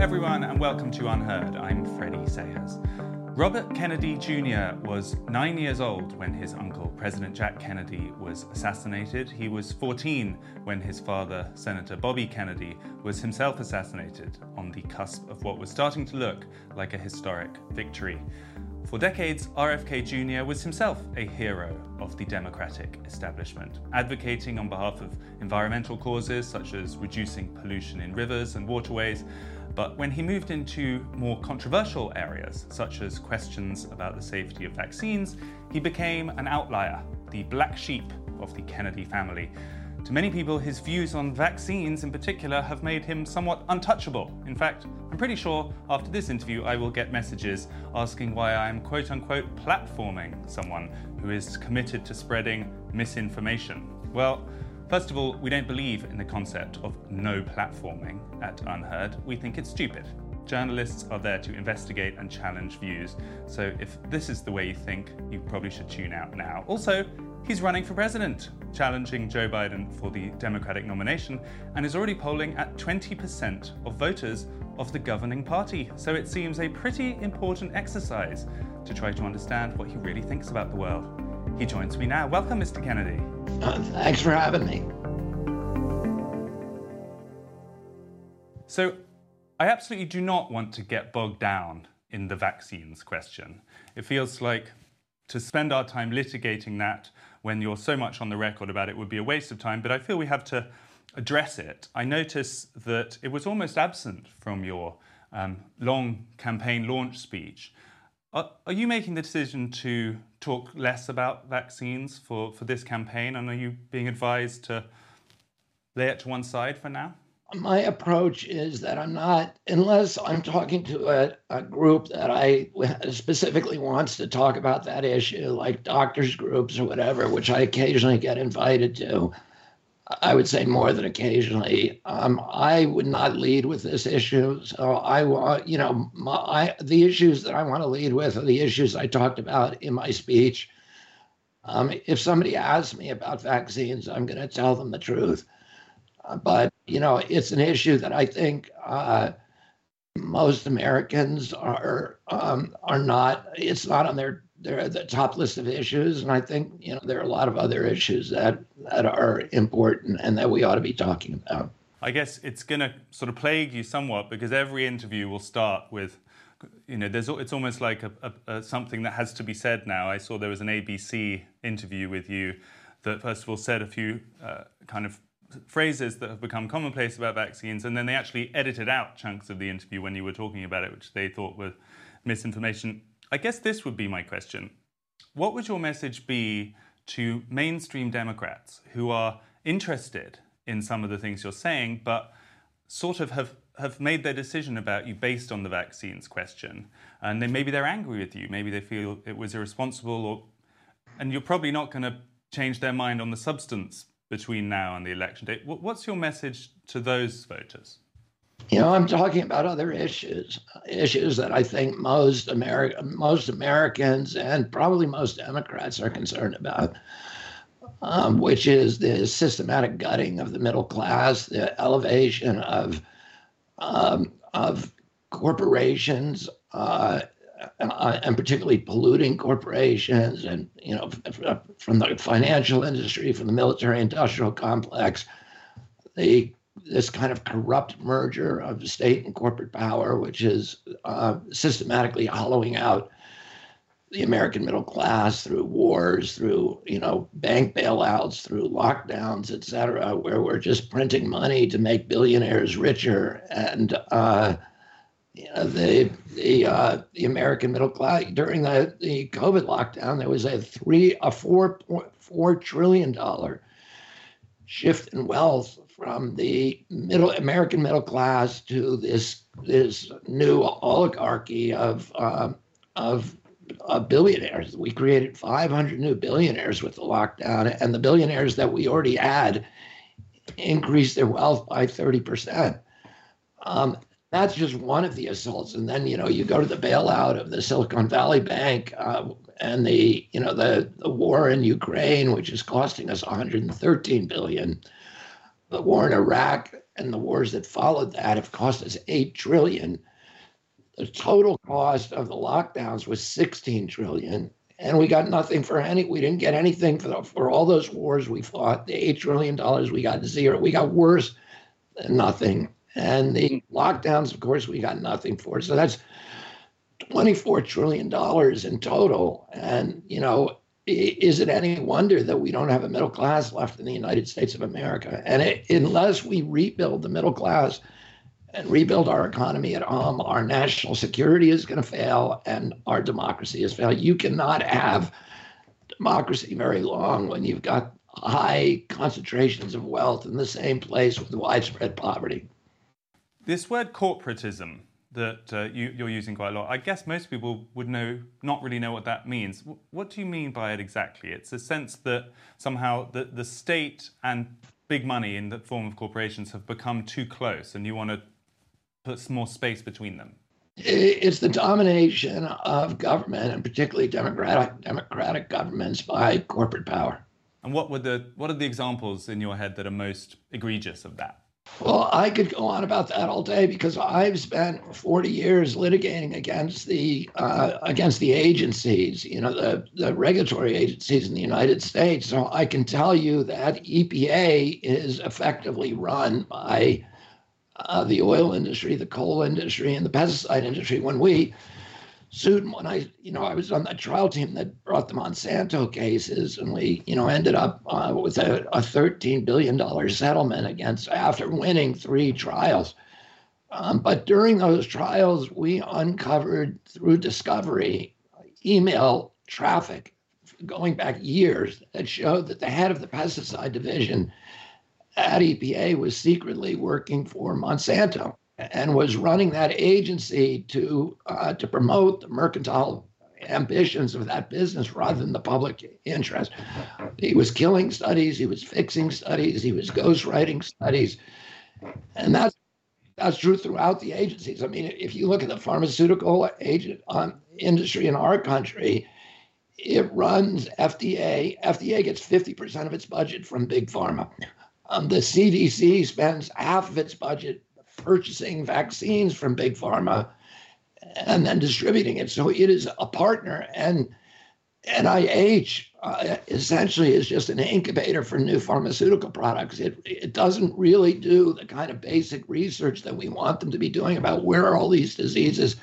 Everyone, and welcome to Unheard. I'm Freddie Sayers. Robert Kennedy Jr. was nine years old when his uncle, President Jack Kennedy, was assassinated. He was 14 when his father, Senator Bobby Kennedy, was himself assassinated on the cusp of what was starting to look like a historic victory. For decades, RFK Jr. was himself a hero of the Democratic establishment, advocating on behalf of environmental causes such as reducing pollution in rivers and waterways. But when he moved into more controversial areas, such as questions about the safety of vaccines, he became an outlier, the black sheep of the Kennedy family. To many people, his views on vaccines in particular have made him somewhat untouchable. In fact, I'm pretty sure after this interview I will get messages asking why I'm quote unquote platforming someone who is committed to spreading misinformation. Well, first of all, we don't believe in the concept of no platforming at Unheard. We think it's stupid. Journalists are there to investigate and challenge views. So if this is the way you think, you probably should tune out now. Also, he's running for president, challenging Joe Biden for the Democratic nomination, and is already polling at 20% of voters of the governing party. So it seems a pretty important exercise to try to understand what he really thinks about the world. He joins me now. Welcome, Mr. Kennedy. Uh, thanks for having me. So, I absolutely do not want to get bogged down in the vaccines question. It feels like to spend our time litigating that when you're so much on the record about it would be a waste of time, but I feel we have to address it. I notice that it was almost absent from your um, long campaign launch speech. Are, are, you making the decision to talk less about vaccines for, for this campaign, and are you being advised to lay it to one side for now? my approach is that I'm not, unless I'm talking to a, a, group that I specifically wants to talk about that issue, like doctors' groups or whatever, which I occasionally get invited to. I would say more than occasionally. Um, I would not lead with this issue. So I want, you know, my, I, the issues that I want to lead with are the issues I talked about in my speech. Um, if somebody asks me about vaccines, I'm going to tell them the truth. Uh, but you know, it's an issue that I think uh, most Americans are um, are not. It's not on their their the top list of issues, and I think you know there are a lot of other issues that that are important and that we ought to be talking about. I guess it's going to sort of plague you somewhat because every interview will start with you know, there's it's almost like a, a, a, something that has to be said now. I saw there was an ABC interview with you that first of all said a few uh, kind of phrases that have become commonplace about vaccines, and then they actually edited out chunks of the interview when you were talking about it, which they thought were misinformation. I guess this would be my question. What would your message be to mainstream Democrats who are interested in some of the things you're saying, but sort of have, have made their decision about you based on the vaccines question? And maybe they're angry with you, maybe they feel it was irresponsible, or, and you're probably not going to change their mind on the substance between now and the election date. What's your message to those voters? You know, I'm talking about other issues, issues that I think most American, most Americans and probably most Democrats are concerned about, um, which is the systematic gutting of the middle class, the elevation of um, of corporations, uh, uh, and particularly polluting corporations, and you know, from the financial industry, from the military-industrial complex, the this kind of corrupt merger of state and corporate power, which is uh, systematically hollowing out the American middle class through wars, through you know bank bailouts, through lockdowns, et cetera, where we're just printing money to make billionaires richer, and uh, you know, the the uh, the American middle class during the the COVID lockdown, there was a three a four point four trillion dollar shift in wealth from the middle American middle class to this this new oligarchy of uh, of uh, billionaires. We created 500 new billionaires with the lockdown, and the billionaires that we already had increased their wealth by 30 percent. Um, that's just one of the assaults, and then you know you go to the bailout of the Silicon Valley Bank uh, and the you know the the war in Ukraine, which is costing us 113 billion the war in Iraq and the wars that followed that have cost us 8 trillion. The total cost of the lockdowns was 16 trillion. And we got nothing for any, we didn't get anything for, the, for all those wars we fought. The $8 trillion, we got zero. We got worse than nothing. And the mm. lockdowns, of course, we got nothing for. So that's $24 trillion in total. And, you know, is it any wonder that we don't have a middle class left in the United States of America? And it, unless we rebuild the middle class and rebuild our economy at home, our national security is going to fail and our democracy is fail. You cannot have democracy very long when you've got high concentrations of wealth in the same place with widespread poverty. This word corporatism that uh, you, are using quite a lot. I guess most people would know, not really know what that means. what do you mean by it exactly? It's a sense that somehow the, the state and big money in the form of corporations have become too close, and you want to put some more space between them. It's the domination of government, and particularly democratic democratic governments, by corporate power. And what were the what are the examples in your head that are most egregious of that? Well, I could go on about that all day because I've spent 40 years litigating against the uh, against the agencies, you know, the, the regulatory agencies in the United States. So I can tell you that EPA is effectively run by uh, the oil industry, the coal industry, and the pesticide industry. When we sued when I, you know, I was on the trial team that brought the Monsanto cases, and we, you know, ended up uh, with a, a $13 billion settlement against after winning three trials. Um, but during those trials, we uncovered through discovery email traffic going back years that showed that the head of the pesticide division at EPA was secretly working for Monsanto and was running that agency to uh, to promote the mercantile ambitions of that business rather than the public interest. He was killing studies, he was fixing studies, he was ghostwriting studies, and that's that's true throughout the agencies. I mean, if you look at the pharmaceutical agent um, industry in our country, it runs FDA. FDA gets 50% of its budget from big pharma. Um, the CDC spends half of its budget purchasing vaccines from big pharma and then distributing it. So it is a partner, and NIH uh, essentially is just an incubator for new pharmaceutical products. It it doesn't really do the kind of basic research that we want them to be doing about where are all these diseases,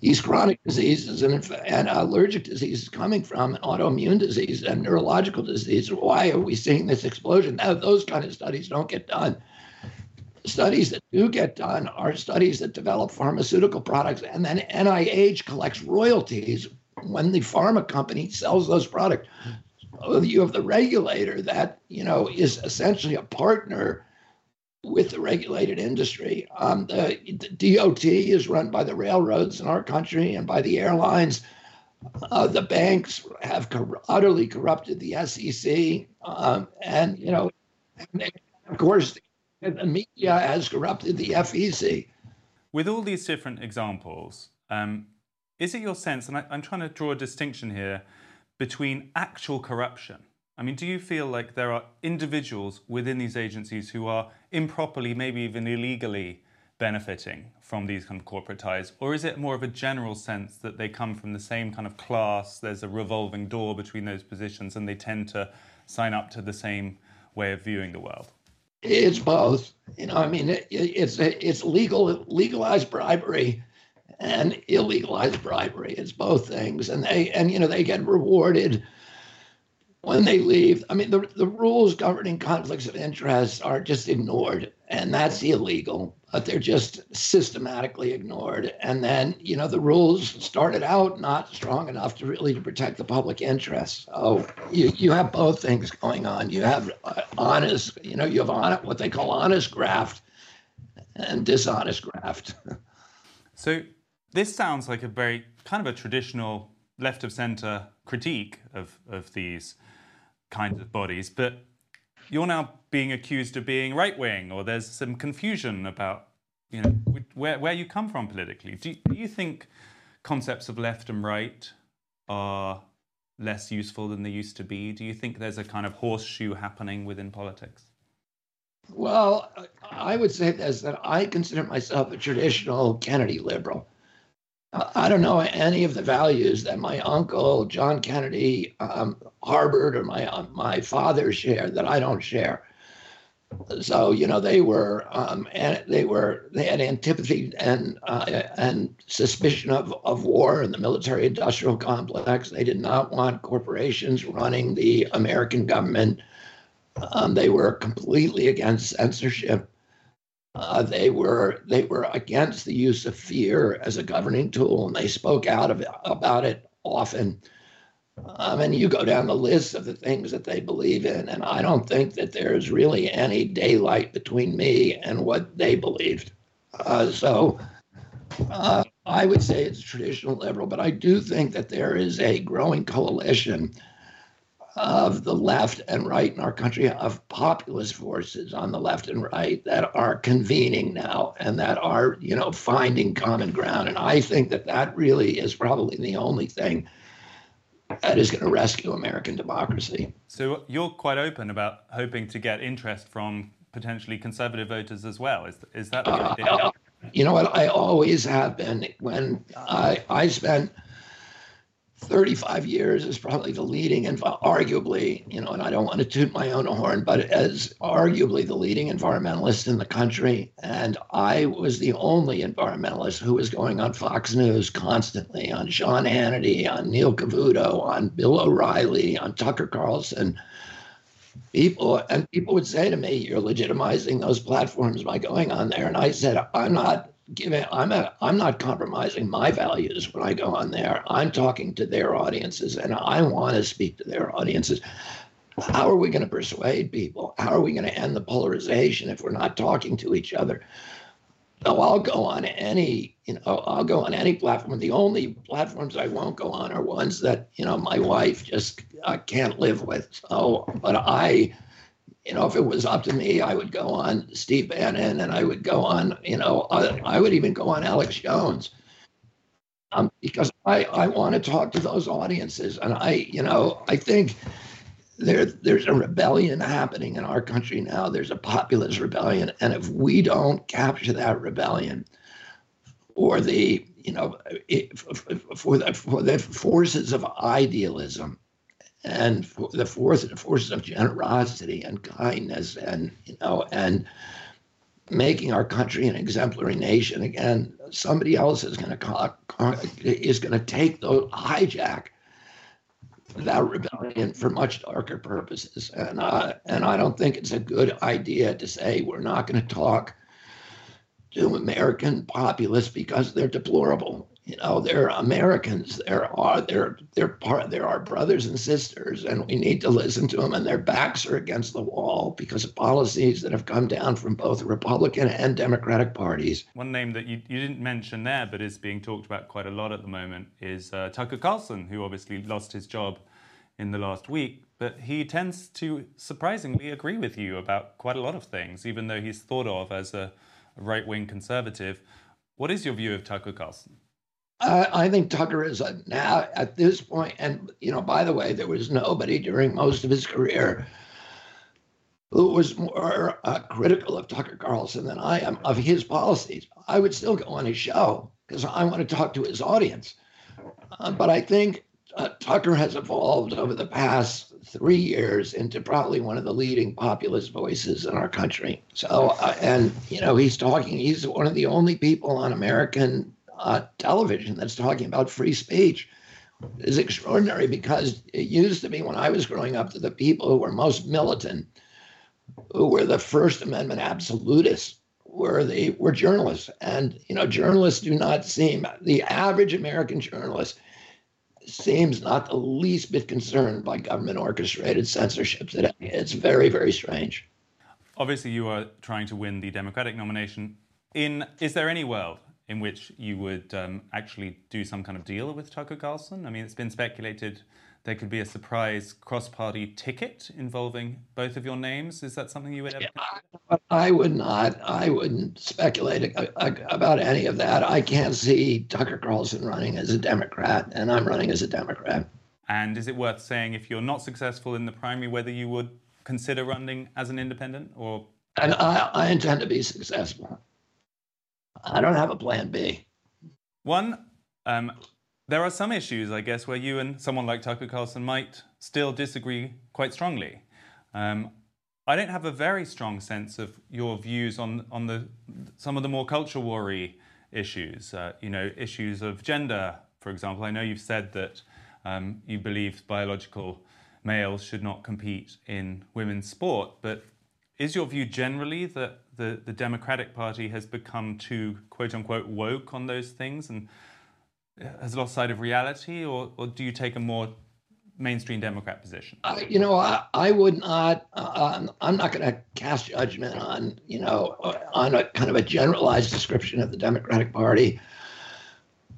these chronic diseases and, and allergic diseases coming from, and autoimmune disease and neurological disease. Why are we seeing this explosion? Now, those kind of studies don't get done studies that do get done are studies that develop pharmaceutical products, and then NIH collects royalties when the pharma company sells those products. So you have the regulator that you know is essentially a partner with the regulated industry. Um, the, the, DOT is run by the railroads in our country and by the airlines. Uh, the banks have cor- utterly corrupted the SEC, um, and you know, and of course, the media has corrupted the FCC. With all these different examples, um, is it your sense, and I, I'm trying to draw a distinction here, between actual corruption? I mean, do you feel like there are individuals within these agencies who are improperly, maybe even illegally, benefiting from these kind of corporate ties? Or is it more of a general sense that they come from the same kind of class? There's a revolving door between those positions and they tend to sign up to the same way of viewing the world? It's both. You know, I mean, it, it's it's legal legalized bribery and illegalized bribery. It's both things, and they and you know they get rewarded when they leave. I mean, the the rules governing conflicts of interest are just ignored, and that's illegal but they're just systematically ignored. And then, you know, the rules started out not strong enough to really to protect the public interest. So you, you have both things going on. You have uh, honest, you know, you have what they call honest graft and dishonest graft. so this sounds like a very kind of a traditional left of center critique of, of these kinds of bodies, but you're now being accused of being right wing, or there's some confusion about you know where where you come from politically. Do you, do you think concepts of left and right are less useful than they used to be? Do you think there's a kind of horseshoe happening within politics? Well, I would say this that I consider myself a traditional Kennedy liberal. I don't know any of the values that my uncle John Kennedy um, harbored or my uh, my father shared that I don't share. So you know they were um, and they were they had antipathy and uh, and suspicion of, of war and the military industrial complex. They did not want corporations running the American government. Um, they were completely against censorship. Uh, they were they were against the use of fear as a governing tool, and they spoke out of about it often. Um, and you go down the list of the things that they believe in, and I don't think that there's really any daylight between me and what they believed. Uh, so uh, I would say it's traditional liberal, but I do think that there is a growing coalition of the left and right in our country of populist forces on the left and right that are convening now and that are you know finding common ground and i think that that really is probably the only thing that is going to rescue american democracy. So you're quite open about hoping to get interest from potentially conservative voters as well. Is, is that the uh, idea? you know what? I always have been. When i i spent 35 years is probably the leading and arguably, you know, and I don't want to toot my own horn, but as arguably the leading environmentalist in the country. And I was the only environmentalist who was going on Fox News constantly on Sean Hannity, on Neil Cavuto, on Bill O'Reilly, on Tucker Carlson. People and people would say to me, You're legitimizing those platforms by going on there. And I said, I'm not I'm a, I'm not compromising my values when I go on there. I'm talking to their audiences and I want to speak to their audiences. How are we going to persuade people? How are we going to end the polarization if we're not talking to each other? So I'll go on any, you know, I'll go on any platform. The only platforms I won't go on are ones that, you know, my wife just uh, can't live with. So, but I you know, if it was up to me, I would go on Steve Bannon and I would go on, you know, I, I would even go on Alex Jones. Um, because I, I want to talk to those audiences. And I, you know, I think there there's a rebellion happening in our country now. There's a populist rebellion. And if we don't capture that rebellion or the, you know, for, the, for the forces of idealism and the force, the forces of generosity and kindness, and you know, and making our country an exemplary nation again. Somebody else is going to is going to take the hijack that rebellion for much darker purposes, and uh, and I don't think it's a good idea to say we're not going to talk to American populists because they're deplorable you know they're americans there are they're they're part there are brothers and sisters and we need to listen to them and their backs are against the wall because of policies that have come down from both republican and democratic parties. One name that you, you didn't mention there but is being talked about quite a lot at the moment is uh, tucker carlson who obviously lost his job in the last week but he tends to surprisingly agree with you about quite a lot of things even though he's thought of as a right-wing conservative. What is your view of tucker carlson I think Tucker is a, now at this point, and you know, by the way, there was nobody during most of his career who was more uh, critical of Tucker Carlson than I am of his policies, I would still go on his show because I want to talk to his audience. Uh, but I think uh, Tucker has evolved over the past three years into probably one of the leading populist voices in our country. So, uh, and you know, he's talking. He's one of the only people on American television that's talking about free speech. Is extraordinary because it used to be when I was growing up that the people who were most militant, who were the First Amendment absolutists, were the were journalists. And you know, journalists do not seem the average American journalist seems not the least bit concerned by government orchestrated censorship today. It's very, very strange. Obviously, you are trying to win the Democratic nomination. In is there any world in which you would um, actually do some kind of deal with Tucker Carlson? I mean, it's been speculated there could be a surprise cross-party ticket involving both of your names. Is that something you would ever? Yeah, I would not. I wouldn't speculate about any of that. I can't see Tucker Carlson running as a Democrat, and I'm running as a Democrat. And is it worth saying if you're not successful in the primary, whether you would consider running as an independent or? And I, I intend to be successful. I don't have a plan B. One, um, there are some issues, I guess, where you and someone like Tucker Carlson might still disagree quite strongly. Um, I don't have a very strong sense of your views on on the some of the more culture worry issues. Uh, you know, issues of gender, for example. I know you've said that um, you believe biological males should not compete in women's sport, but is your view generally that the, the Democratic Party has become too quote unquote woke on those things and has lost sight of reality, or, or do you take a more mainstream Democrat position? Uh, you know, I, I would not. Uh, I'm not going to cast judgment on you know on a kind of a generalized description of the Democratic Party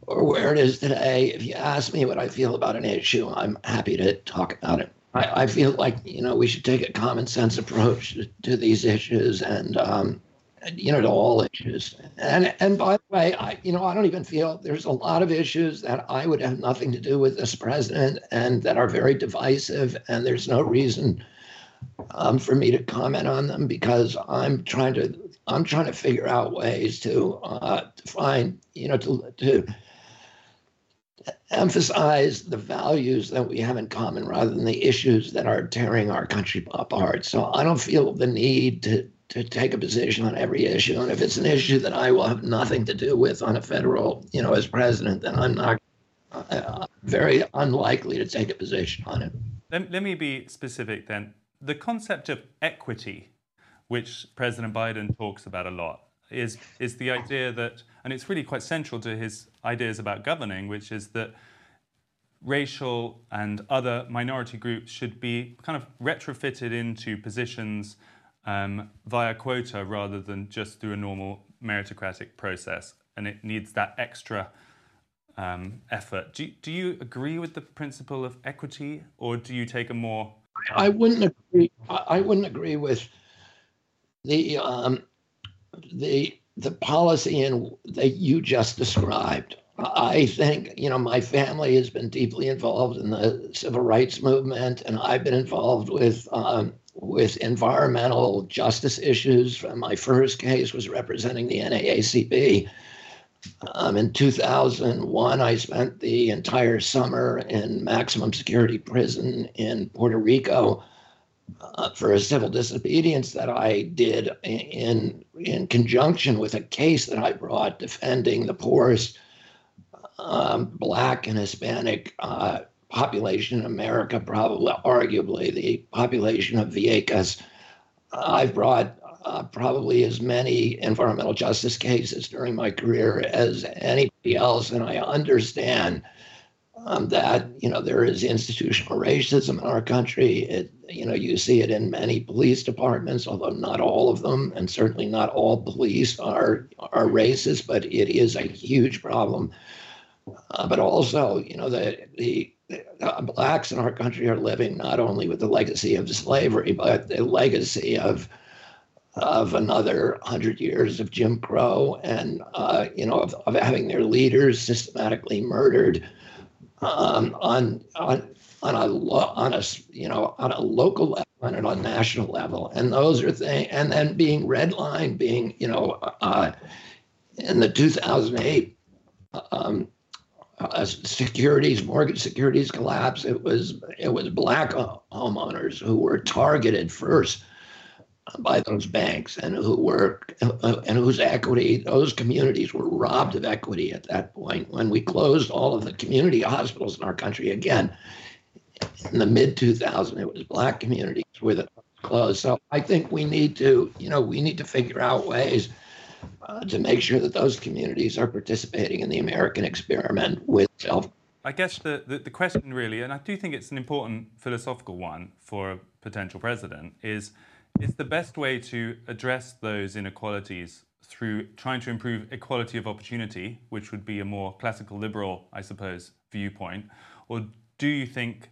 or where it is today. If you ask me what I feel about an issue, I'm happy to talk about it. I, I feel like you know we should take a common sense approach to, to these issues and um, you know, to all issues. And and by the way, I you know I don't even feel there's a lot of issues that I would have nothing to do with this president and that are very divisive, and there's no reason um, for me to comment on them because I'm trying to I'm trying to figure out ways to uh, to find you know to to emphasize the values that we have in common rather than the issues that are tearing our country apart. So I don't feel the need to to take a position on every issue. And if it's an issue that I will have nothing to do with on a federal, you know, as president, then I'm not uh, very unlikely to take a position on it. Let, let me be specific then. The concept of equity, which President Biden talks about a lot, is is the idea that, and it's really quite central to his ideas about governing, which is that racial and other minority groups should be kind of retrofitted into positions um, via quota rather than just through a normal meritocratic process. And it needs that extra um, effort. Do, do you agree with the principle of equity, or do you take a more? I wouldn't agree. I wouldn't agree with the um, the the policy in that you just described. I think you know my family has been deeply involved in the civil rights movement, and I've been involved with um, with environmental justice issues. My first case was representing the NAACP. Um, in 2001, I spent the entire summer in maximum security prison in Puerto Rico uh, for a civil disobedience that I did in in conjunction with a case that I brought defending the poorest um, black and Hispanic uh, population in America, probably arguably the population of Vieques. I've brought uh, probably as many environmental justice cases during my career as anybody else, and I understand um, that you know there is institutional racism in our country. It, you know you see it in many police departments, although not all of them, and certainly not all police are are racist, but it is a huge problem. Uh, but also, you know, the the uh, blacks in our country are living not only with the legacy of slavery, but the legacy of of another hundred years of Jim Crow and uh, you know of, of, having their leaders systematically murdered um, on on on a lo- on a you know on a local level and on a national level, and those are things. And then being redlined, being you know uh, in the 2008 um, uh, securities, mortgage securities collapse. It was it was black homeowners who were targeted first by those banks and who were uh, and whose equity those communities were robbed of equity at that point when we closed all of the community hospitals in our country again. In the mid 2000s it was black communities where the closed. So i think we need to you know we need to figure out ways uh, to make sure that those communities are participating in the american experiment with self. I guess the, the, the question really, and I do think it's an important philosophical one for a potential president, is is the best way to address those inequalities through trying to improve equality of opportunity, which would be a more classical liberal, I suppose, viewpoint? Or do you think,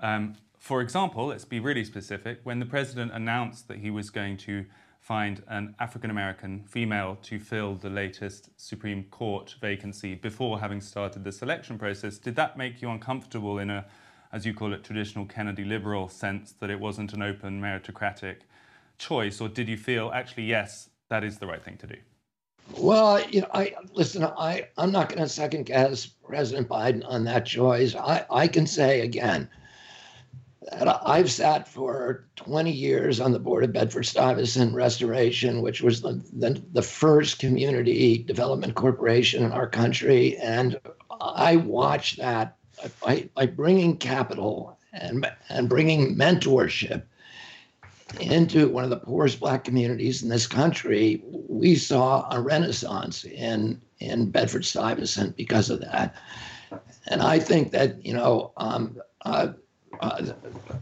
um, for example, let's be really specific, when the president announced that he was going to find an African American female to fill the latest Supreme Court vacancy before having started the selection process, did that make you uncomfortable in a, as you call it, traditional Kennedy liberal sense that it wasn't an open meritocratic choice, or did you feel actually yes, that is the right thing to do? Well, you know, I listen. I I'm not going to second guess President Biden on that choice. I I can say again that I've sat for 20 years on the board of Bedford Stuyvesant Restoration, which was the, the, the first community development corporation in our country, and I watched that by, by bringing capital and and bringing mentorship into one of the poorest black communities in this country, we saw a renaissance in in Bedford Stuyvesant because of that. And I think that you know, um, uh, uh,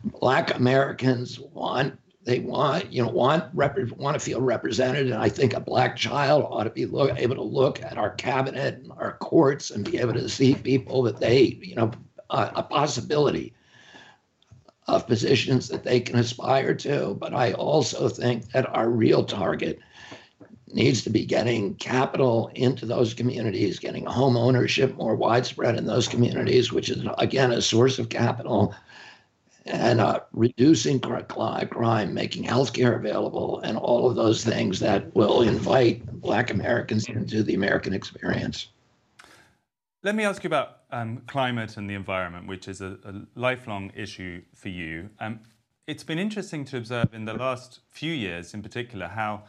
black Americans want they want you know want rep- want to feel represented, and I think a black child ought to be look, able to look at our cabinet and our courts and be able to see people that they you know uh, a possibility of positions that they can aspire to. But I also think that our real target needs to be getting capital into those communities, getting home ownership more widespread in those communities, which is, again, a source of capital, and uh, reducing crime, making healthcare available, and all of those things that will invite Black Americans into the American experience. Let me ask you about um, climate and the environment, which is a, a lifelong issue for you. Um, it's been interesting to observe in the last few years, in particular, how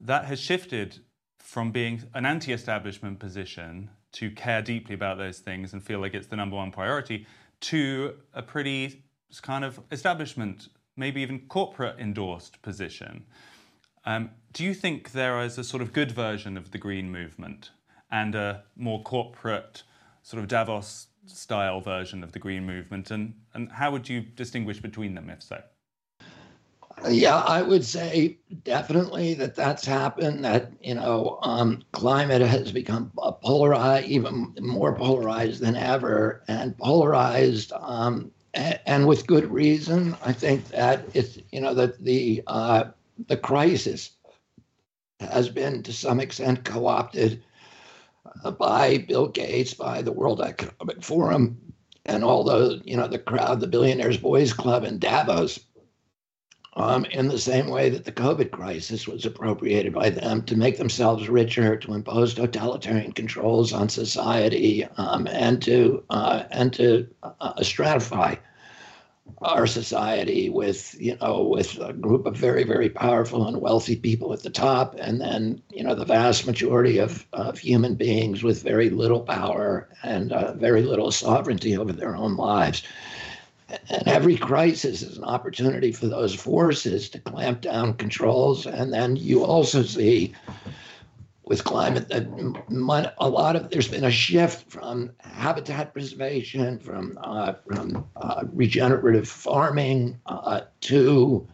that has shifted from being an anti establishment position to care deeply about those things and feel like it's the number one priority to a pretty kind of establishment, maybe even corporate endorsed position. Um, do you think there is a sort of good version of the green movement and a more corporate, sort of Davos style version of the Green Movement? And, and how would you distinguish between them, if so? Yeah, I would say definitely that that's happened. That you know, um, climate has become polarized, even more polarized than ever, and polarized, um, and, with good reason. I think that it's you know that the uh, the crisis has been to some extent co-opted uh, by Bill Gates, by the World Economic Forum, and all the you know the crowd, the Billionaires Boys Club in Davos. Um, in the same way that the COVID crisis was appropriated by them to make themselves richer, to impose totalitarian controls on society, um, and to uh, and to uh, stratify our society with you know with a group of very very powerful and wealthy people at the top and then you know the vast majority of, of human beings with very little power and uh, very little sovereignty over their own lives. And every crisis is an opportunity for those forces to clamp down controls and then you also see with climate that a lot of there's been a shift from habitat preservation, from uh, from uh, regenerative farming uh, to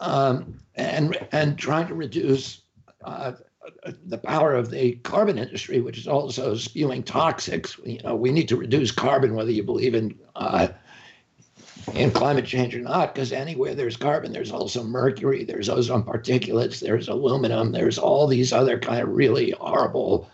um, and and trying to reduce uh, the power of the carbon industry, which is also spewing toxics. You know, we need to reduce carbon, whether you believe in uh, in climate change or not, because anywhere there's carbon, there's also mercury, there's ozone particulates, there's aluminum, there's all these other kind of really horrible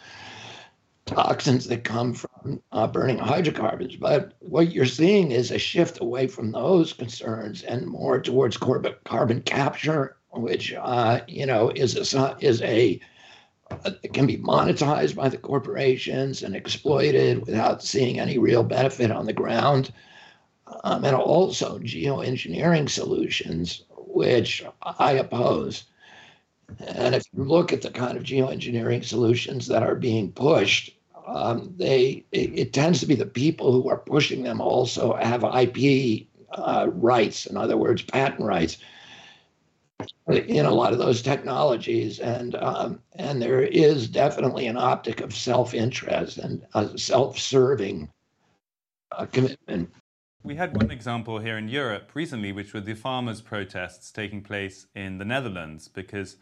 toxins that come from uh, burning hydrocarbons. But what you're seeing is a shift away from those concerns and more towards carbon capture, which uh, you know is a, is a it can be monetized by the corporations and exploited without seeing any real benefit on the ground. Um, and also geoengineering solutions, which I oppose. And if you look at the kind of geoengineering solutions that are being pushed, um, they it, it, tends to be the people who are pushing them also have IP uh, rights, in other words, patent rights in a lot of those technologies, and um, and there is definitely an optic of self-interest and a self-serving uh, commitment. We had one example here in Europe recently, which were the farmers' protests taking place in the Netherlands, because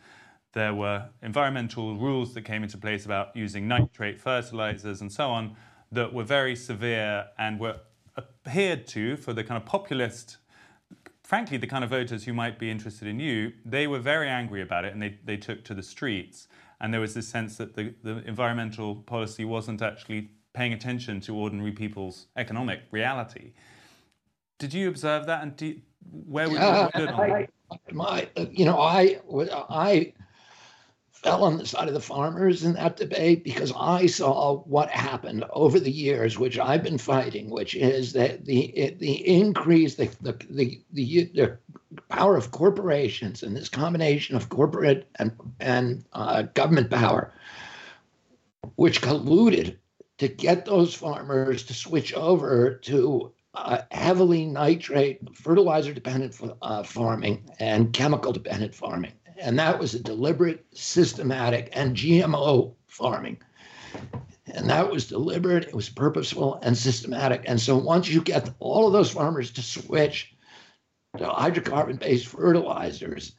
there were environmental rules that came into place about using nitrate fertilizers and so on that were very severe and were adhered to for the kind of populist frankly, the kind of voters who might be interested in you, they were very angry about it and they, they took to the streets. And there was this sense that the, the environmental policy wasn't actually paying attention to ordinary people's economic reality. Did you observe that? And do, where would you I, my, you know, I, I fell on the side of the farmers in that debate because I saw what happened over the years, which I've been fighting, which is that the the increase, the the the, the, the power of corporations and this combination of corporate and and uh, government power, which colluded to get those farmers to switch over to uh, heavily nitrate, fertilizer dependent uh, farming and chemical dependent farming. And that was a deliberate, systematic, and GMO farming. And that was deliberate, it was purposeful and systematic. And so once you get all of those farmers to switch to hydrocarbon based fertilizers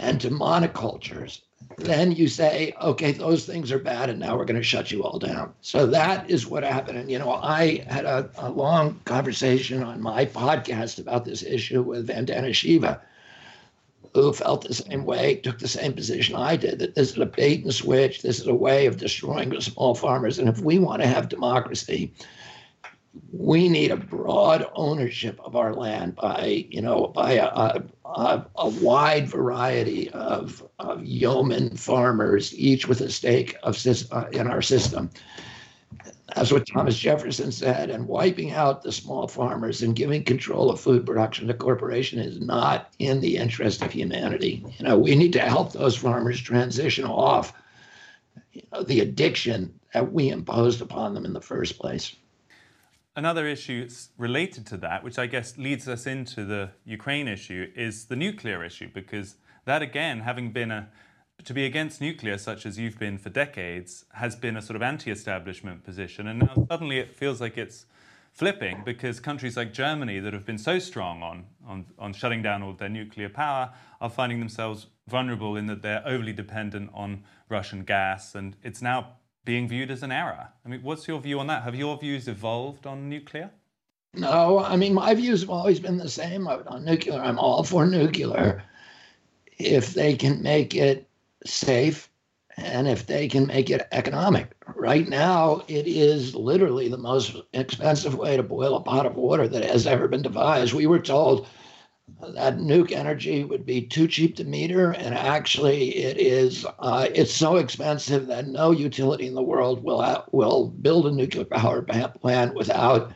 and to monocultures, then you say, okay, those things are bad, and now we're going to shut you all down. So that is what happened. And, you know, I had a, a long conversation on my podcast about this issue with Vandana Shiva who felt the same way, took the same position I did that this is a bait and switch. This is a way of destroying the small farmers. And if we want to have democracy, we need a broad ownership of our land by, you know, by a, a, a wide variety of, of yeoman farmers, each with a stake of, uh, in our system. That's what Thomas Jefferson said. And wiping out the small farmers and giving control of food production to corporation is not in the interest of humanity. You know, we need to help those farmers transition off you know, the addiction that we imposed upon them in the first place. Another issue related to that, which I guess leads us into the Ukraine issue, is the nuclear issue, because that again, having been a to be against nuclear, such as you've been for decades, has been a sort of anti establishment position. And now suddenly it feels like it's flipping because countries like Germany, that have been so strong on, on, on shutting down all their nuclear power, are finding themselves vulnerable in that they're overly dependent on Russian gas. And it's now being viewed as an error. I mean, what's your view on that? Have your views evolved on nuclear? No, I mean, my views have always been the same on nuclear. I'm all for nuclear if they can make it safe and if they can make it economic. Right now, it is literally the most expensive way to boil a pot of water that has ever been devised. We were told that nuke energy would be too cheap to meter, and actually, it is. Uh, it's so expensive that no utility in the world will will build a nuclear power plant without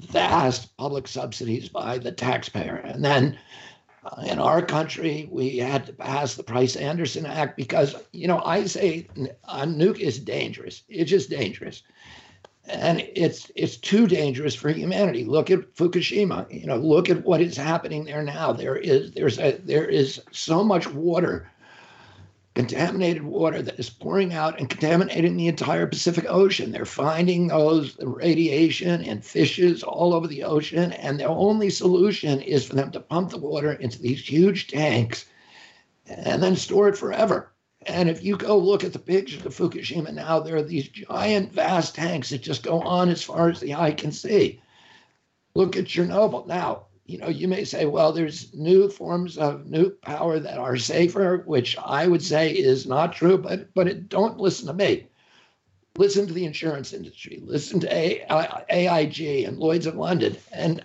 vast public subsidies by the taxpayer, and then uh, in our country, we had to pass the Price Anderson Act because, you know, I say a nuke is dangerous. It's just dangerous. And it's it's too dangerous for humanity. Look at Fukushima. You know, look at what is happening there now. There is there's a, there is so much water contaminated water that is pouring out and contaminating the entire Pacific Ocean. They're finding those radiation and fishes all over the ocean, and the only solution is for them to pump the water into these huge tanks and then store it forever. And if you go look at the pictures of Fukushima now, there are these giant, vast tanks that just go on as far as the eye can see. Look at Chernobyl. Now, you know, you may say, well, there's new forms of nuke power that are safer, which I would say is not true, but but it, don't listen to me. listen to the insurance industry, listen to AIG and Lloyd's of London. And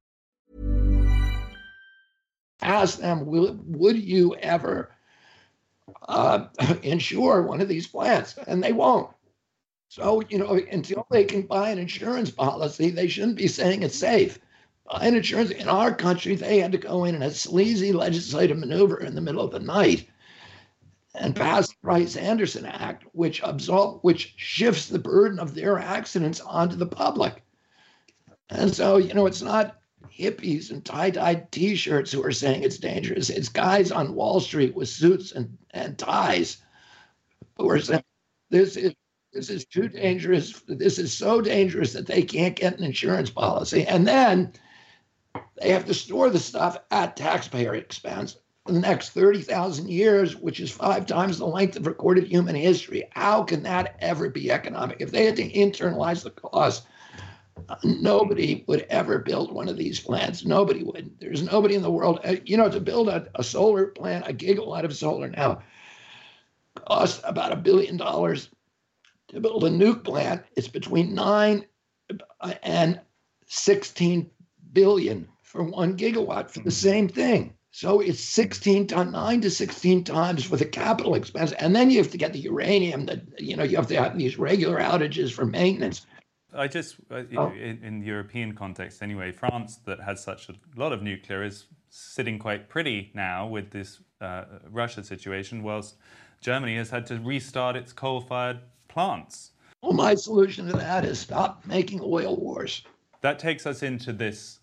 Ask them, would you ever uh, insure one of these plants? And they won't. So, you know, until they can buy an insurance policy, they shouldn't be saying it's safe. Buy an insurance in our country, they had to go in in a sleazy legislative maneuver in the middle of the night and pass the Price Anderson Act, which absolve, which shifts the burden of their accidents onto the public. And so, you know, it's not hippies and tie-dyed t-shirts who are saying it's dangerous. It's guys on Wall Street with suits and, and ties who are saying this is this is too dangerous. This is so dangerous that they can't get an insurance policy. And then they have to store the stuff at taxpayer expense for the next 30,000 years, which is five times the length of recorded human history. How can that ever be economic? If they had to internalize the cost, nobody would ever build one of these plants. Nobody would. There's nobody in the world. uh, You know, to build a, a solar plant, a gigawatt of solar now costs about a billion dollars. To build a nuke plant, it's between nine uh, and 16 billion for one gigawatt for the same thing. So it's 16 to nine to 16 times for the capital expense. And then you have to get the uranium that, you know, you have to have these regular outages for maintenance. I just, uh, Oh. in, in the European context anyway, France that has such a lot of nuclear is sitting quite pretty now with this uh, Russia situation, whilst Germany has had to restart its coal-fired plants. Well, my solution to that is stop making oil wars. That takes us into this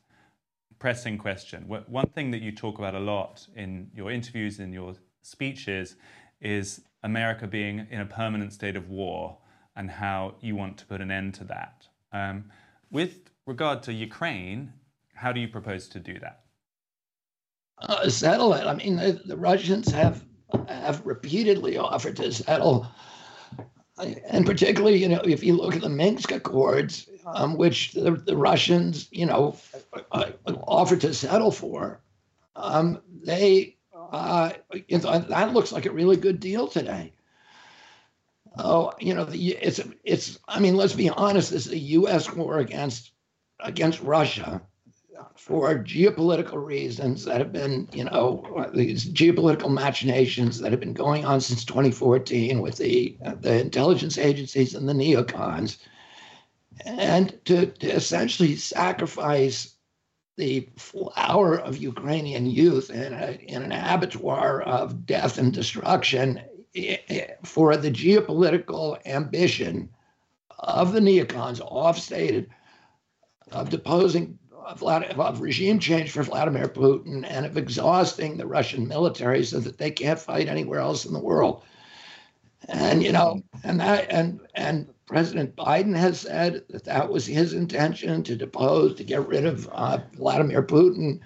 pressing question. One thing that you talk about a lot in your interviews, in your speeches, is America being in a permanent state of war and how you want to put an end to that. Um, with regard to Ukraine, how do you propose to do that? uh, settle. I mean, the, the Russians have have repeatedly offered to settle, and particularly, you know, if you look at the Minsk Accords, um, which the, the Russians, you know, uh, offered to settle for, um, they uh, that looks like a really good deal today. Oh, you know, it's it's. I mean, let's be honest. This is a U.S. war against against Russia for geopolitical reasons that have been, you know, these geopolitical machinations that have been going on since 2014 with the the intelligence agencies and the neocons, and to, to essentially sacrifice the flower of Ukrainian youth in, a, in an abattoir of death and destruction for the geopolitical ambition of the neocons, off stated, of deposing of regime change for Vladimir Putin and of exhausting the Russian military so that they can't fight anywhere else in the world. And you know, and that and and President Biden has said that that was his intention to depose, to get rid of uh, Vladimir Putin.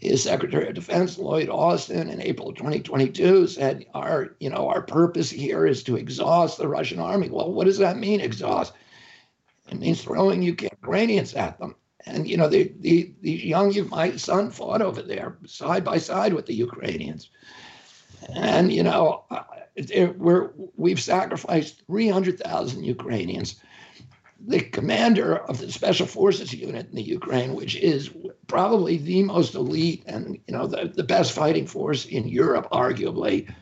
His Secretary of Defense Lloyd Austin in April 2022 said, "Our, you know, our purpose here is to exhaust the Russian army." Well, what does that mean? Exhaust? It means throwing Ukrainians at them. And you know, the, the these young, my son fought over there side by side with the Ukrainians, and you know, uh, we're we've sacrificed 300,000 Ukrainians. The commander of the Special Forces unit in the Ukraine, which is probably the most elite and you know the, the best fighting force in Europe, arguably,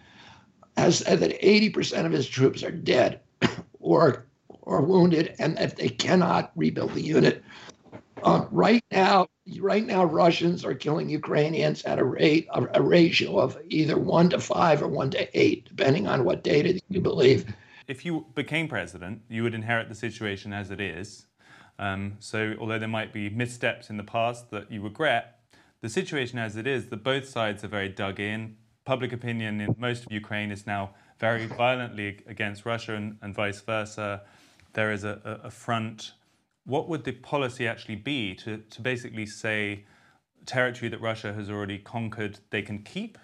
has said that 80% of his troops are dead or or wounded, and that they cannot rebuild the unit. Uh, right now, right now, Russians are killing Ukrainians at a rate, a, a ratio of either one to five or one to eight, depending on what data you believe. If you became president, you would inherit the situation as it is. Um, so, although there might be missteps in the past that you regret, the situation as it is, that both sides are very dug in. Public opinion in most of Ukraine is now very violently against Russia and, and vice versa. There is a, a front what would the policy actually be to, to basically say territory that Russia has already conquered they can keep?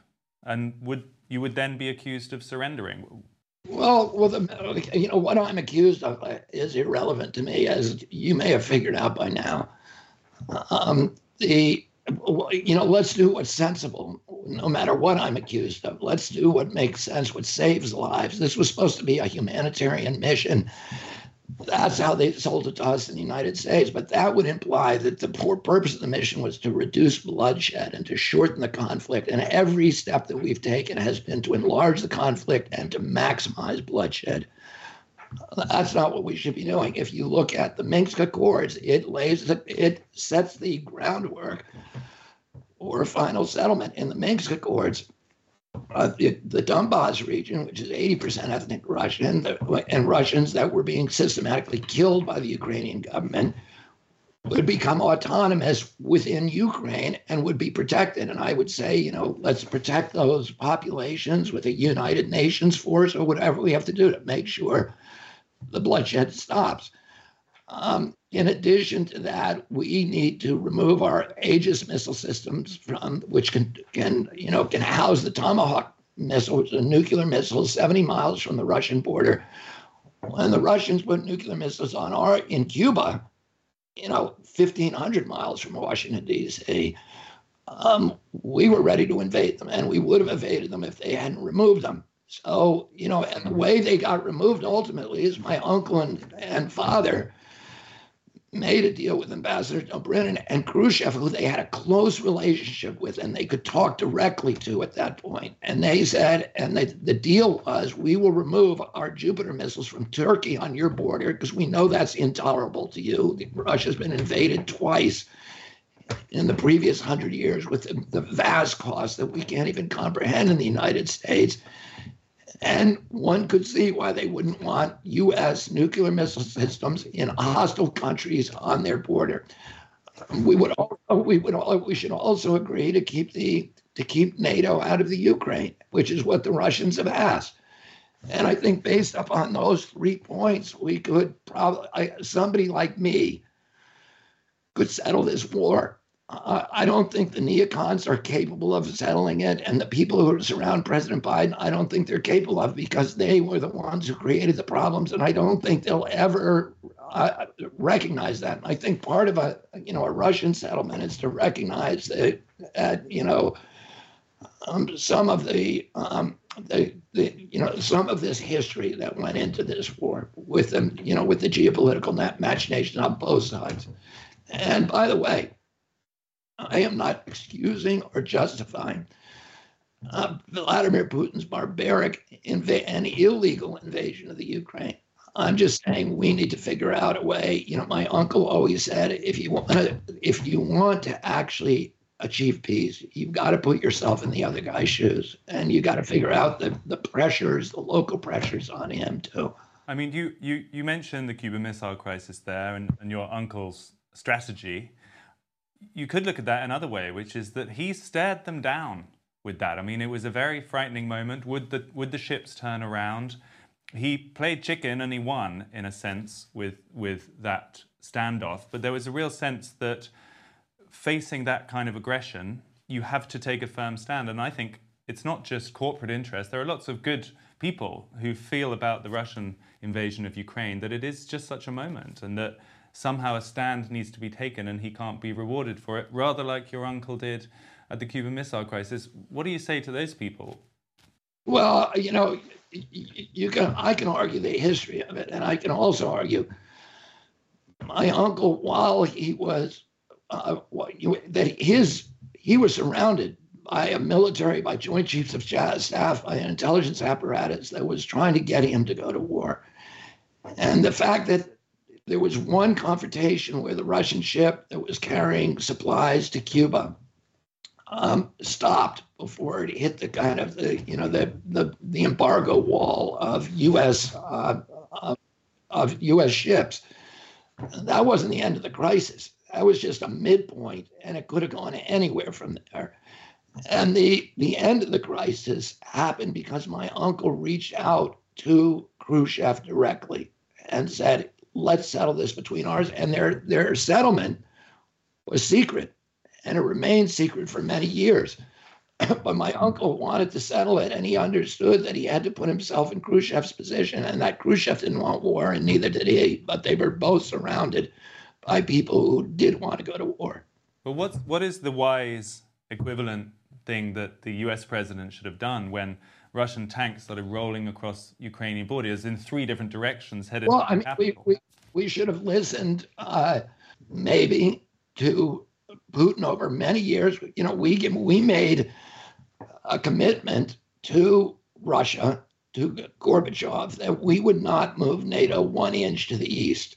And would you would then be accused of surrendering? Well, well, the, you know what I'm accused of is irrelevant to me, as you may have figured out by now. Um, the you know, let's do what's sensible, no matter what I'm accused of. Let's do what makes sense, what saves lives. This was supposed to be a humanitarian mission, that's how they sold it to us in the United States. But that would imply that the poor purpose of the mission was to reduce bloodshed and to shorten the conflict. And every step that we've taken has been to enlarge the conflict and to maximize bloodshed. That's not what we should be doing. If you look at the Minsk Accords, it lays the, it sets the groundwork for a final settlement in the Minsk Accords uh, the, Donbass region, which is 80% ethnic Russian, the, and Russians that were being systematically killed by the Ukrainian government, would become autonomous within Ukraine and would be protected. And I would say, you know, let's protect those populations with a United Nations force or whatever we have to do to make sure the bloodshed stops. Um, in addition to that, we need to remove our Aegis missile systems from which can can you know can house the Tomahawk missile, which is a nuclear missile 70 miles from the Russian border. When the Russians put nuclear missiles on our in Cuba, you know, 1,500 miles from Washington D.C. Um, we were ready to invade them, and we would have invaded them if they hadn't removed them. So, you know, and the way they got removed ultimately is my uncle and, and father made a deal with Ambassador Dobrynin and Khrushchev, who they had a close relationship with and they could talk directly to at that point. And they said, and they, the deal was, we will remove our Jupiter missiles from Turkey on your border because we know that's intolerable to you. Russia's been invaded twice in the previous hundred years with the, the vast cost that we can't even comprehend in the United States. And one could see why they wouldn't want U.S. nuclear missile systems in hostile countries on their border. We would also, we would all, we should also agree to keep the to keep NATO out of the Ukraine, which is what the Russians have asked. And I think based upon those three points, we could probably somebody like me could settle this war I don't think the neocons are capable of settling it. And the people who surround President Biden, I don't think they're capable of because they were the ones who created the problems. And I don't think they'll ever uh, recognize that. And I think part of a, you know, a Russian settlement is to recognize that, you know, um, some of the, um, the, the, you know, some of this history that went into this war with them, you know, with the geopolitical machinations on both sides. And by the way, I am not excusing or justifying uh, Vladimir Putin's barbaric inv- and illegal invasion of the Ukraine. I'm just saying we need to figure out a way. You know, my uncle always said, if you want to, if you want to actually achieve peace, you've got to put yourself in the other guy's shoes, and you got to figure out the the pressures, the local pressures on him too. I mean, you you you mentioned the Cuban Missile Crisis there, and, and your uncle's strategy. You could look at that another way, which is that he stared them down with that. I mean, it was a very frightening moment. Would the would the ships turn around? He played chicken and he won in a sense with with that standoff. But there was a real sense that facing that kind of aggression, you have to take a firm stand. And I think it's not just corporate interest. There are lots of good people who feel about the Russian invasion of Ukraine that it is just such a moment and that somehow a stand needs to be taken and he can't be rewarded for it, rather like your uncle did at the Cuban Missile Crisis. What do you say to those people? Well, you know, you can I can argue the history of it, and I can also argue my uncle, while he was uh, that his he was surrounded by a military, by Joint Chiefs of Staff, by an intelligence apparatus that was trying to get him to go to war, and the fact that there was one confrontation where the Russian ship that was carrying supplies to Cuba um, stopped before it hit the kind of the you know the the, the embargo wall of U.S. Uh, of, of U.S. ships that wasn't the end of the crisis. That was just a midpoint, and it could have gone anywhere from there. And the the end of the crisis happened because my uncle reached out to Khrushchev directly and said, "Let's settle this between ours." And their their settlement was secret, and it remained secret for many years. but my uncle wanted to settle it, and he understood that he had to put himself in Khrushchev's position, and that Khrushchev didn't want war, and neither did he. But they were both surrounded by people who did want to go to war. But what what is the wise equivalent thing that the U.S. president should have done when Russian tanks that are rolling across Ukrainian borders in three different directions, headed? Well, I mean, we, we we should have listened, uh, maybe to Putin over many years. You know, we we made a commitment to Russia, to Gorbachev, that we would not move NATO one inch to the east.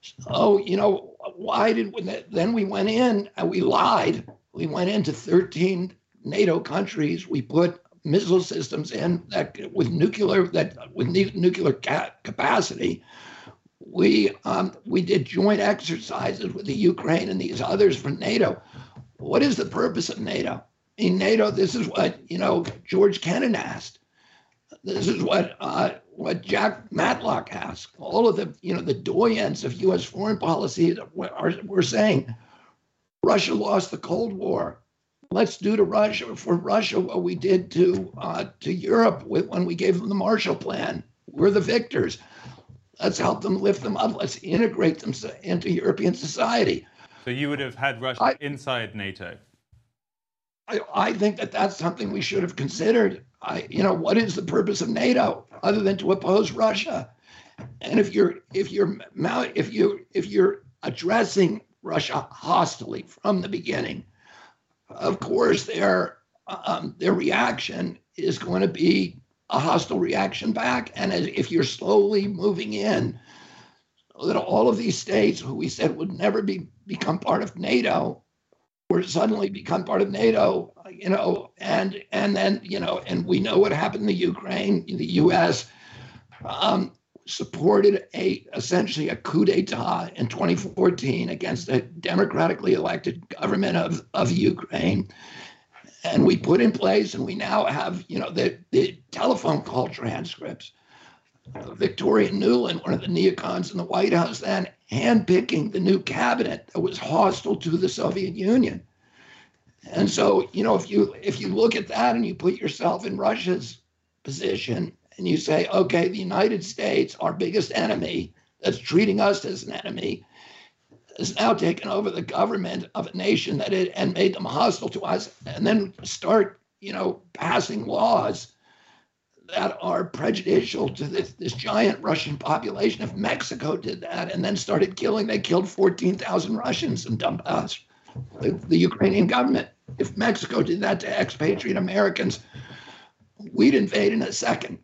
So, you know, why did we, then we went in and we lied. We went into 13 NATO countries. We put missile systems in that with nuclear that with nuclear ca- capacity. We um, we did joint exercises with the Ukraine and these others for NATO. What is the purpose of NATO? in NATO, this is what you know George Kennan asked. This is what uh, what Jack Matlock asked. All of the you know the doyens of U.S. foreign policy are, were saying Russia lost the Cold War. Let's do to Russia for Russia what we did to uh, to Europe when we gave them the Marshall Plan. We're the victors. Let's help them lift them up. Let's integrate them into European society. So you would have had Russia I, inside NATO. I, I think that that's something we should have considered. I, you know, what is the purpose of NATO other than to oppose Russia? And if you're if you're if you if you're addressing Russia hostily from the beginning, of course their um, their reaction is going to be a hostile reaction back. And if you're slowly moving in, so that all of these states who we said would never be become part of NATO were suddenly become part of NATO, you know, and and then you know, and we know what happened in the Ukraine. The U.S. Um, supported a essentially a coup d'état in 2014 against the democratically elected government of of Ukraine, and we put in place, and we now have you know the the telephone call transcripts. Victoria Nuland, one of the neocons in the White House then, handpicking the new cabinet that was hostile to the Soviet Union. And so, you know, if you if you look at that and you put yourself in Russia's position and you say, okay, the United States, our biggest enemy, that's treating us as an enemy, has now taken over the government of a nation that it and made them hostile to us, and then start, you know, passing laws that are prejudicial to this, this giant Russian population. If Mexico did that and then started killing, they killed 14,000 Russians in Donbass, the, the Ukrainian government. If Mexico did that to expatriate Americans, we'd invade in a second.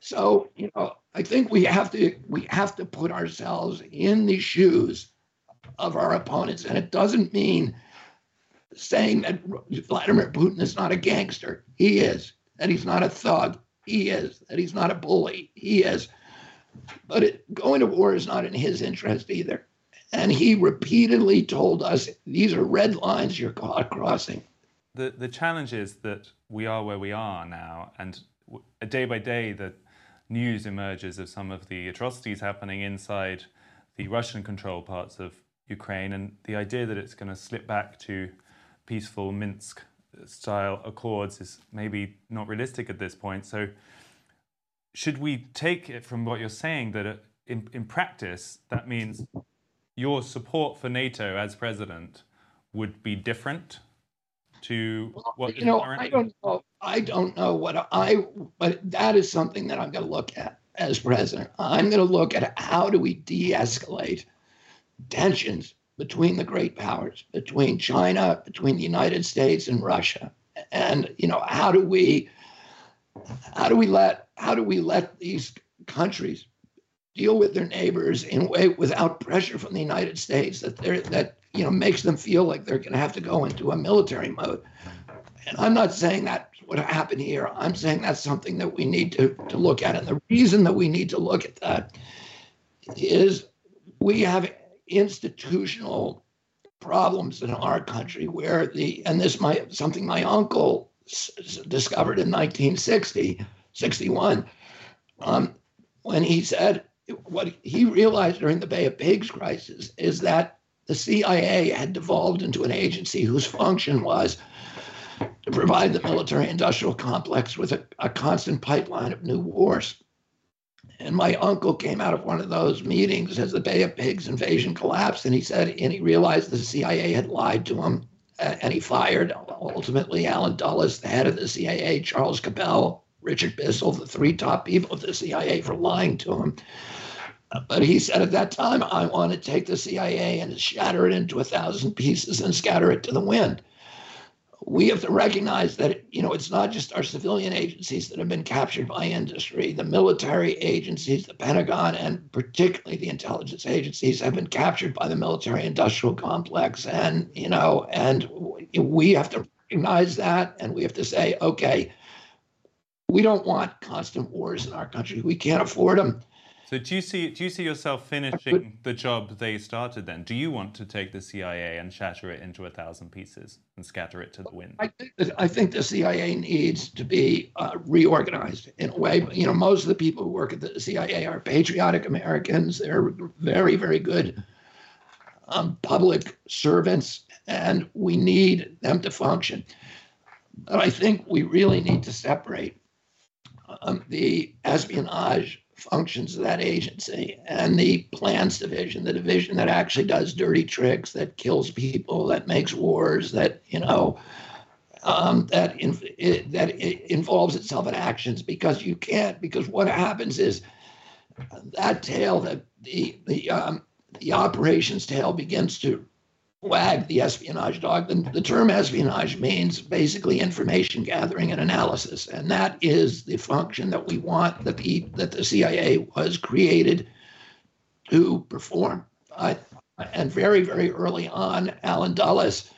So, you know, I think we have to we have to put ourselves in the shoes of our opponents. And it doesn't mean saying that Vladimir Putin is not a gangster. He is. That he's not a thug. He is. That he's not a bully. He is. But it, going to war is not in his interest either. And he repeatedly told us these are red lines you're crossing. The, the challenge is that we are where we are now, and day by day, the news emerges of some of the atrocities happening inside the Russian controlled parts of Ukraine, and the idea that it's going to slip back to peaceful Minsk style accords is maybe not realistic at this point. So, should we take it from what you're saying that uh, in, in practice, that means your support for NATO as president would be different to what you know currently? i don't know i don't know what i but that is something that i'm going to look at as president i'm going to look at how do we de-escalate tensions between the great powers between china between the united states and russia and you know how do we how do we let how do we let these countries deal with their neighbors in a way without pressure from the united states that they're that you know makes them feel like they're going to have to go into a military mode. And I'm not saying that's what happened here. I'm saying that's something that we need to, to look at. And the reason that we need to look at that is we have institutional problems in our country where the and this my something my uncle s- discovered in 1960 61 um, when he said what he realized during the Bay of Pigs crisis is that the CIA had devolved into an agency whose function was to provide the military industrial complex with a, a constant pipeline of new wars. And my uncle came out of one of those meetings as the Bay of Pigs invasion collapsed, and he said, and he realized the CIA had lied to him, and he fired ultimately Allen Dulles, the head of the CIA, Charles Cabell, Richard Bissell, the three top people of the CIA for lying to him. But he said at that time, I want to take the CIA and shatter it into a thousand pieces and scatter it to the wind. We have to recognize that you know it's not just our civilian agencies that have been captured by industry. The military agencies, the Pentagon, and particularly the intelligence agencies have been captured by the military-industrial complex. And you know, and we have to recognize that, and we have to say, okay, we don't want constant wars in our country. We can't afford them so do you see do you see yourself finishing the job they started then? Do you want to take the CIA and shatter it into a thousand pieces and scatter it to the wind? I think, I think the CIA needs to be uh, reorganized in a way. You know, most of the people who work at the CIA are patriotic Americans. They're very, very good um, public servants, and we need them to function. But I think we really need to separate um, the espionage functions of that agency and the plans division, the division that actually does dirty tricks, that kills people, that makes wars, that you know, um, that in, it, that it involves itself in actions because you can't because what happens is that tail that the the um, the operations tail begins to wag the espionage dog. The, the term espionage means basically information gathering and analysis, and that is the function that we want that the that the CIA was created to perform. Uh, and very very early on, Allen Dulles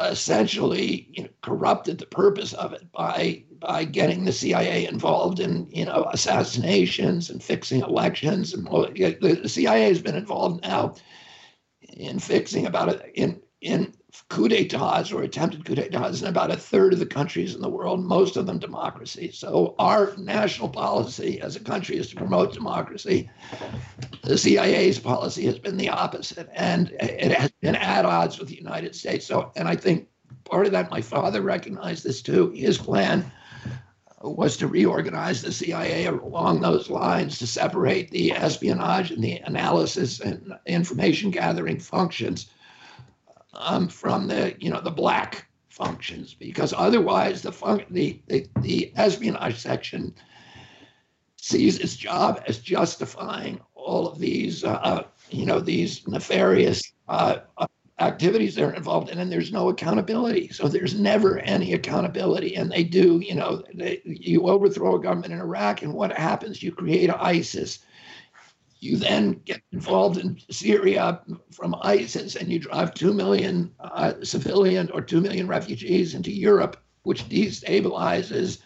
essentially you know, corrupted the purpose of it by by getting the CIA involved in you know assassinations and fixing elections and the CIA has been involved now in fixing about a, in in coup d'etats or attempted coup d'etats in about a third of the countries in the world, most of them democracies. So our national policy as a country is to promote democracy. The CIA's policy has been the opposite, and it has been at odds with the United States. So, and I think part of that, my father recognized this too. His plan was to reorganize the CIA along those lines to separate the espionage and the analysis and information gathering functions um, from the you know the black functions because otherwise the fun- the, the the espionage section sees its job as justifying all of these uh, you know these nefarious uh, activities they're involved in and there's no accountability. So there's never any accountability and they do you know they, you overthrow a government in iraq and what happens? You create isis. You then get involved in Syria from ISIS and you drive 2 million uh, civilian or 2 million refugees into Europe, which destabilizes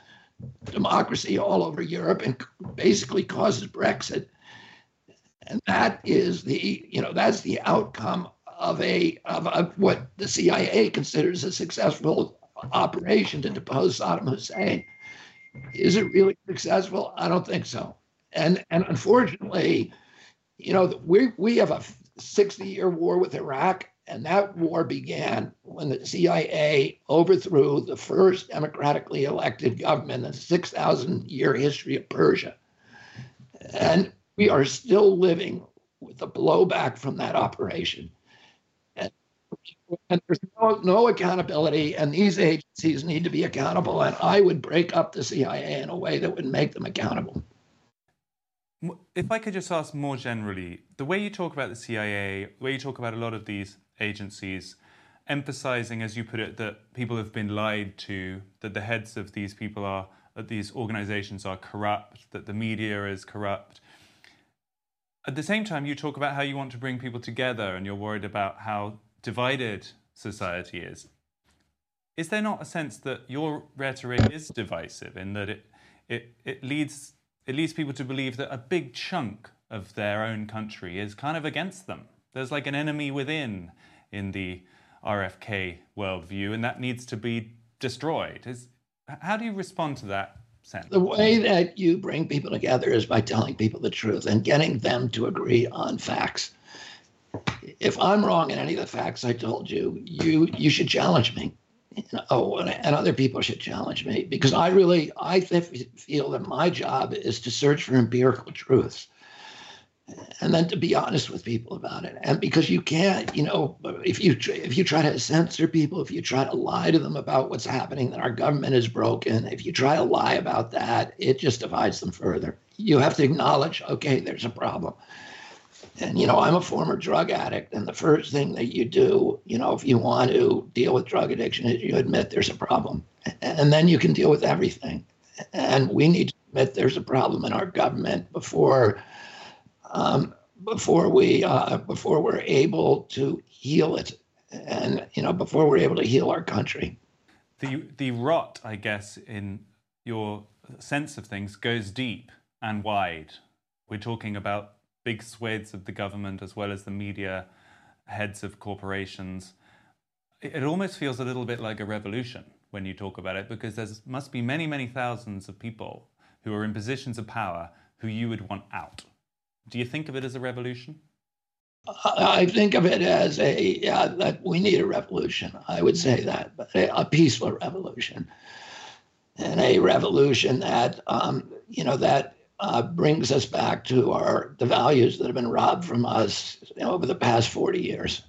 democracy all over Europe and basically causes Brexit. And that is the, you know, that's the outcome of a of a, what the CIA considers a successful operation to depose Saddam Hussein. Is it really successful? I don't think so. And and unfortunately, you know, we we have a 60 year war with Iraq, and that war began when the CIA overthrew the first democratically elected government in the 6,000 year history of Persia. And we are still living with the blowback from that operation. And, there's no, no accountability, and these agencies need to be accountable. And I would break up the CIA in a way that would make them accountable. If I could just ask more generally, the way you talk about the CIA, the way you talk about a lot of these agencies, emphasizing, as you put it, that people have been lied to, that the heads of these people are, that these organizations are corrupt, that the media is corrupt. At the same time, you talk about how you want to bring people together and you're worried about how divided society is. Is there not a sense that your rhetoric is divisive in that it, it, it leads it leads people to believe that a big chunk of their own country is kind of against them. There's like an enemy within in the RFK worldview, and that needs to be destroyed. Is, how do you respond to that sense? The way that you bring people together is by telling people the truth and getting them to agree on facts. If I'm wrong in any of the facts I told you, you you should challenge me. Oh, and other people should challenge me because I really I th- feel that my job is to search for empirical truths and then to be honest with people about it. And because you can't you know if you if you try to censor people if you try to lie to them about what's happening that our government is broken if you try to lie about that it just divides them further. You have to acknowledge okay there's a problem and, you know, I'm a former drug addict. And the first thing that you do, you know, if you want to deal with drug addiction is you admit there's a problem. And then you can deal with everything. And we need to admit there's a problem in our government before um, before we uh, before we're able to heal it and you know before we're able to heal our country the the rot i guess in your sense of things goes deep and wide we're talking about big swathes of the government as well as the media, heads of corporations. It almost feels a little bit like a revolution when you talk about it because there must be many, many thousands of people who are in positions of power who you would want out. Do you think of it as a revolution? I think of it as a yeah, that we need a revolution. I would say that, but a, a peaceful revolution, and a revolution that um, you know that uh, brings us back to our the values that have been robbed from us you know, over the past 40 years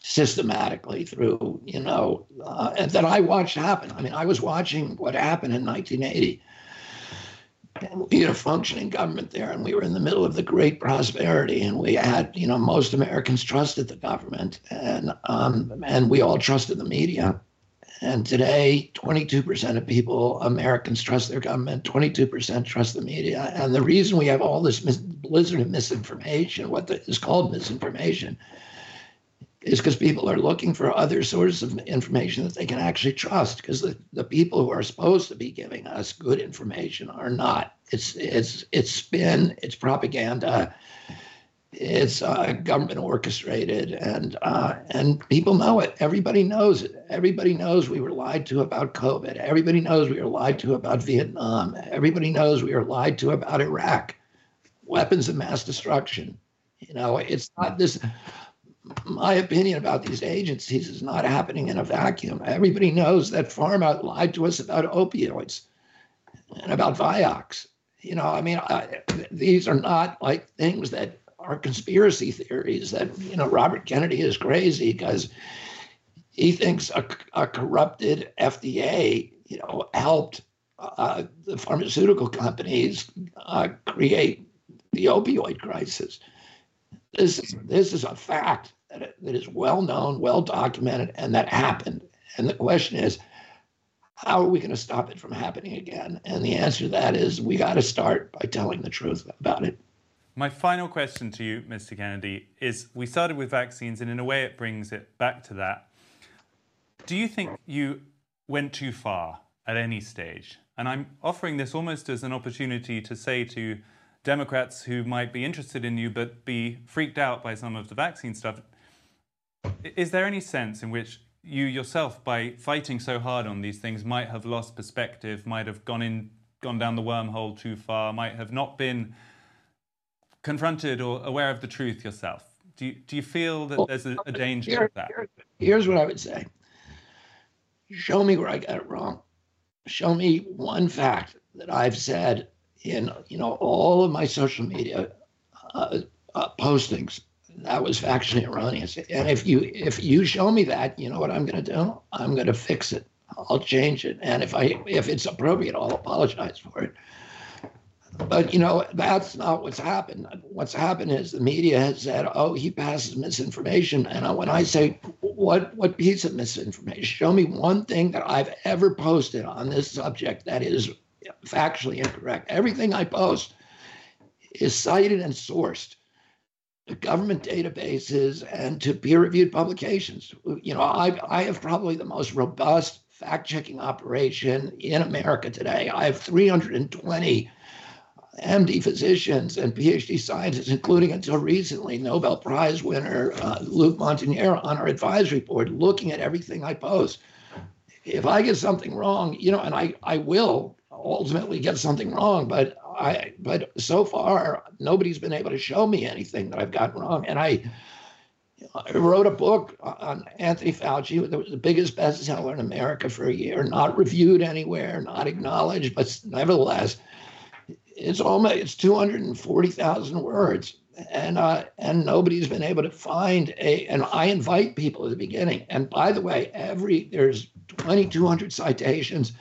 systematically through you know uh, and that i watched happen. I mean i was watching what happened in 1980 and we had a functioning government there and we were in the middle of the great prosperity and we had you know most americans trusted the government and um, and we all trusted the media and today, 22% of people, Americans, trust their government, 22% trust the media. And the reason we have all this mis- blizzard of misinformation, what the, is called misinformation, is because people are looking for other sources of information that they can actually trust. Because the, the people who are supposed to be giving us good information are not. It's it's it's spin, it's propaganda, it's uh, government orchestrated, and uh, and people know it. Everybody knows it. Everybody knows we were lied to about COVID. Everybody knows we were lied to about Vietnam. Everybody knows we were lied to about Iraq, weapons of mass destruction. You know, it's not this. My opinion about these agencies is not happening in a vacuum. Everybody knows that Pharma lied to us about opioids and about Vioxx. You know, I mean, I, these are not like things that are conspiracy theories that you know Robert Kennedy is crazy because he thinks a, a corrupted FDA you know helped uh, the pharmaceutical companies uh, create the opioid crisis. This is this is a fact that, that is well known, well documented, and that happened. And the question is, how are we going to stop it from happening again? And the answer to that is we got to start by telling the truth about it. My final question to you, Mr. Kennedy, is we started with vaccines, and in a way, it brings it back to that. Do you think you went too far at any stage? And I'm offering this almost as an opportunity to say to Democrats who might be interested in you but be freaked out by some of the vaccine stuff is there any sense in which you yourself, by fighting so hard on these things, might have lost perspective, might have gone in, gone down the wormhole too far, might have not been confronted or aware of the truth yourself? Do you, do you feel that well, there's a, a danger here, of that? Here, here's what I would say show me where I got it wrong. Show me one fact that I've said in you know all of my social media uh, uh, postings that was factually erroneous. And if you if you show me that, you know what I'm going to do? I'm going to fix it. I'll change it. And if I if it's appropriate, I'll apologize for it. But you know that's not what's happened. What's happened is the media has said, "Oh, he passes misinformation." And when I say, "What what piece of misinformation?" Show me one thing that I've ever posted on this subject that is factually incorrect. Everything I post is cited and sourced to government databases and to peer-reviewed publications. You know, I, I have probably the most robust fact-checking operation in America today. I have 320 MD physicians and PhD scientists, including until recently Nobel Prize winner uh, Luc Montagnier on our advisory board, looking at everything I post. If I get something wrong, you know, and I, I will ultimately get something wrong, but I but so far nobody's been able to show me anything that I've gotten wrong. And I, I wrote a book on Anthony Fauci that was the biggest bestseller in America for a year, not reviewed anywhere, not acknowledged, but nevertheless, it's almost it's 240,000 words. And uh, and nobody's been able to find a. And I invite people at the beginning. And by the way, every there's 2,200 citations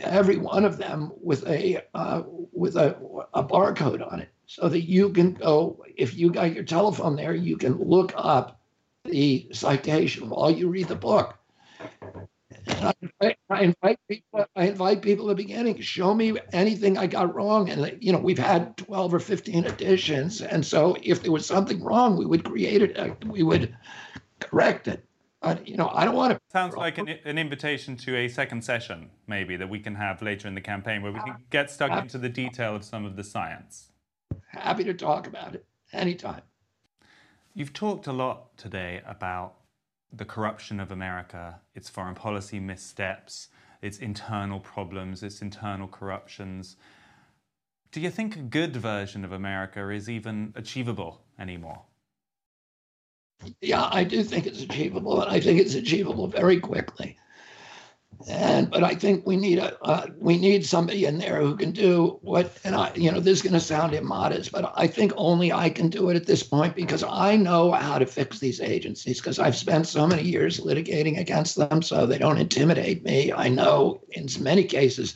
every one of them with a uh, with a, a barcode on it, so that you can go if you got your telephone there, you can look up the citation while you read the book. I invite, I invite, people. I invite people at the beginning. Show me anything I got wrong, and you know we've had twelve or fifteen editions, and so if there was something wrong, we would create it. Uh, we would correct it you know, I don't want to. Sounds like an, an, invitation to a second session, maybe that we can have later in the campaign, where we can get stuck into the detail of some of the science. Happy to talk about it anytime. You've talked a lot today about the corruption of America, its foreign policy missteps, its internal problems, its internal corruptions. Do you think a good version of America is even achievable anymore? yeah, I do think it's achievable, and I think it's achievable very quickly. And but I think we need a uh, we need somebody in there who can do what. And I, you know, this is going to sound immodest, but I think only I can do it at this point because I know how to fix these agencies because I've spent so many years litigating against them, so they don't intimidate me. I know in many cases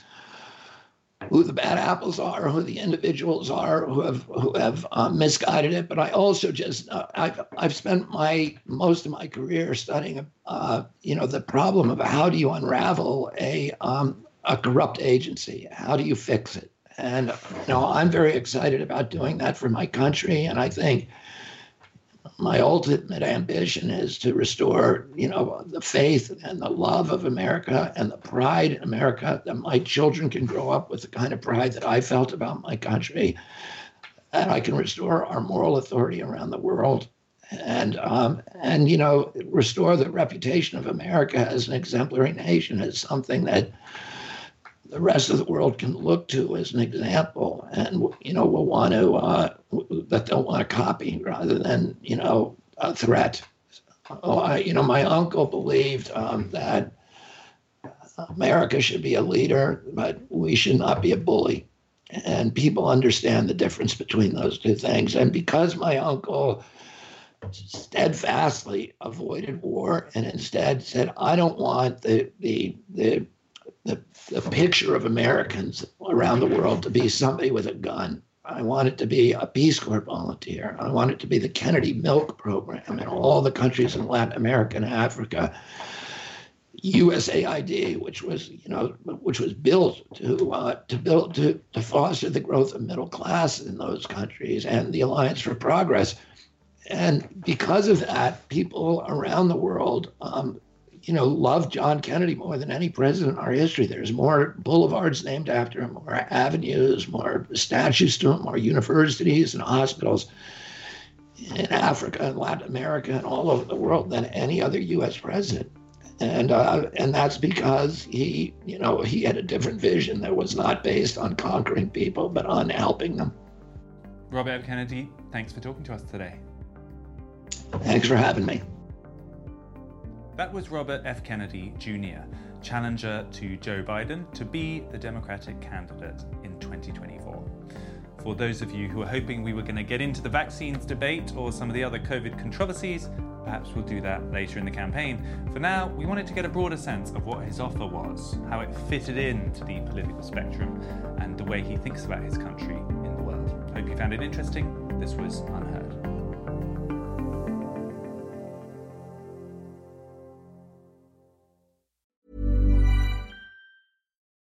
who the bad apples are, who the individuals are who have who have um, misguided it. But I also just uh, I've I've spent my most of my career studying uh, you know the problem of how do you unravel a um, a corrupt agency? How do you fix it? And you know I'm very excited about doing that for my country, and I think my ultimate ambition is to restore, you know, the faith and the love of America and the pride in America that my children can grow up with the kind of pride that I felt about my country, and I can restore our moral authority around the world, and um, and you know, restore the reputation of America as an exemplary nation as something that the rest of the world can look to as an example. And you know will want to uh, that don't want to copy rather than you know a threat oh, I, you know my uncle believed um, that america should be a leader but we should not be a bully and people understand the difference between those two things and because my uncle steadfastly avoided war and instead said i don't want the the the the, the picture of Americans around the world to be somebody with a gun. I want it to be a Peace Corps volunteer. I want it to be the Kennedy Milk Program in all the countries in Latin America and Africa. USAID, which was you know which was built to uh, to build to, to foster the growth of middle class in those countries, and the Alliance for Progress. And because of that, people around the world, um, you know, love John Kennedy more than any president in our history. There's more boulevards named after him, more avenues, more statues to him, more universities and hospitals in Africa and Latin America and all over the world than any other U.S. president and uh, and that's because he, you know, he had a different vision that was not based on conquering people, but on helping them. Robert F. Kennedy, thanks for talking to us today. Thanks for having me. That was Robert F. Kennedy Jr., challenger to Joe Biden to be the Democratic candidate in 2024. For those of you who are hoping we were going to get into the vaccines debate or some of the other COVID controversies, Perhaps we'll do that later in the campaign. For now, we wanted to get a broader sense of what his offer was, how it fitted into the political spectrum, and the way he thinks about his country in the world. Hope you found it interesting. This was Unheard.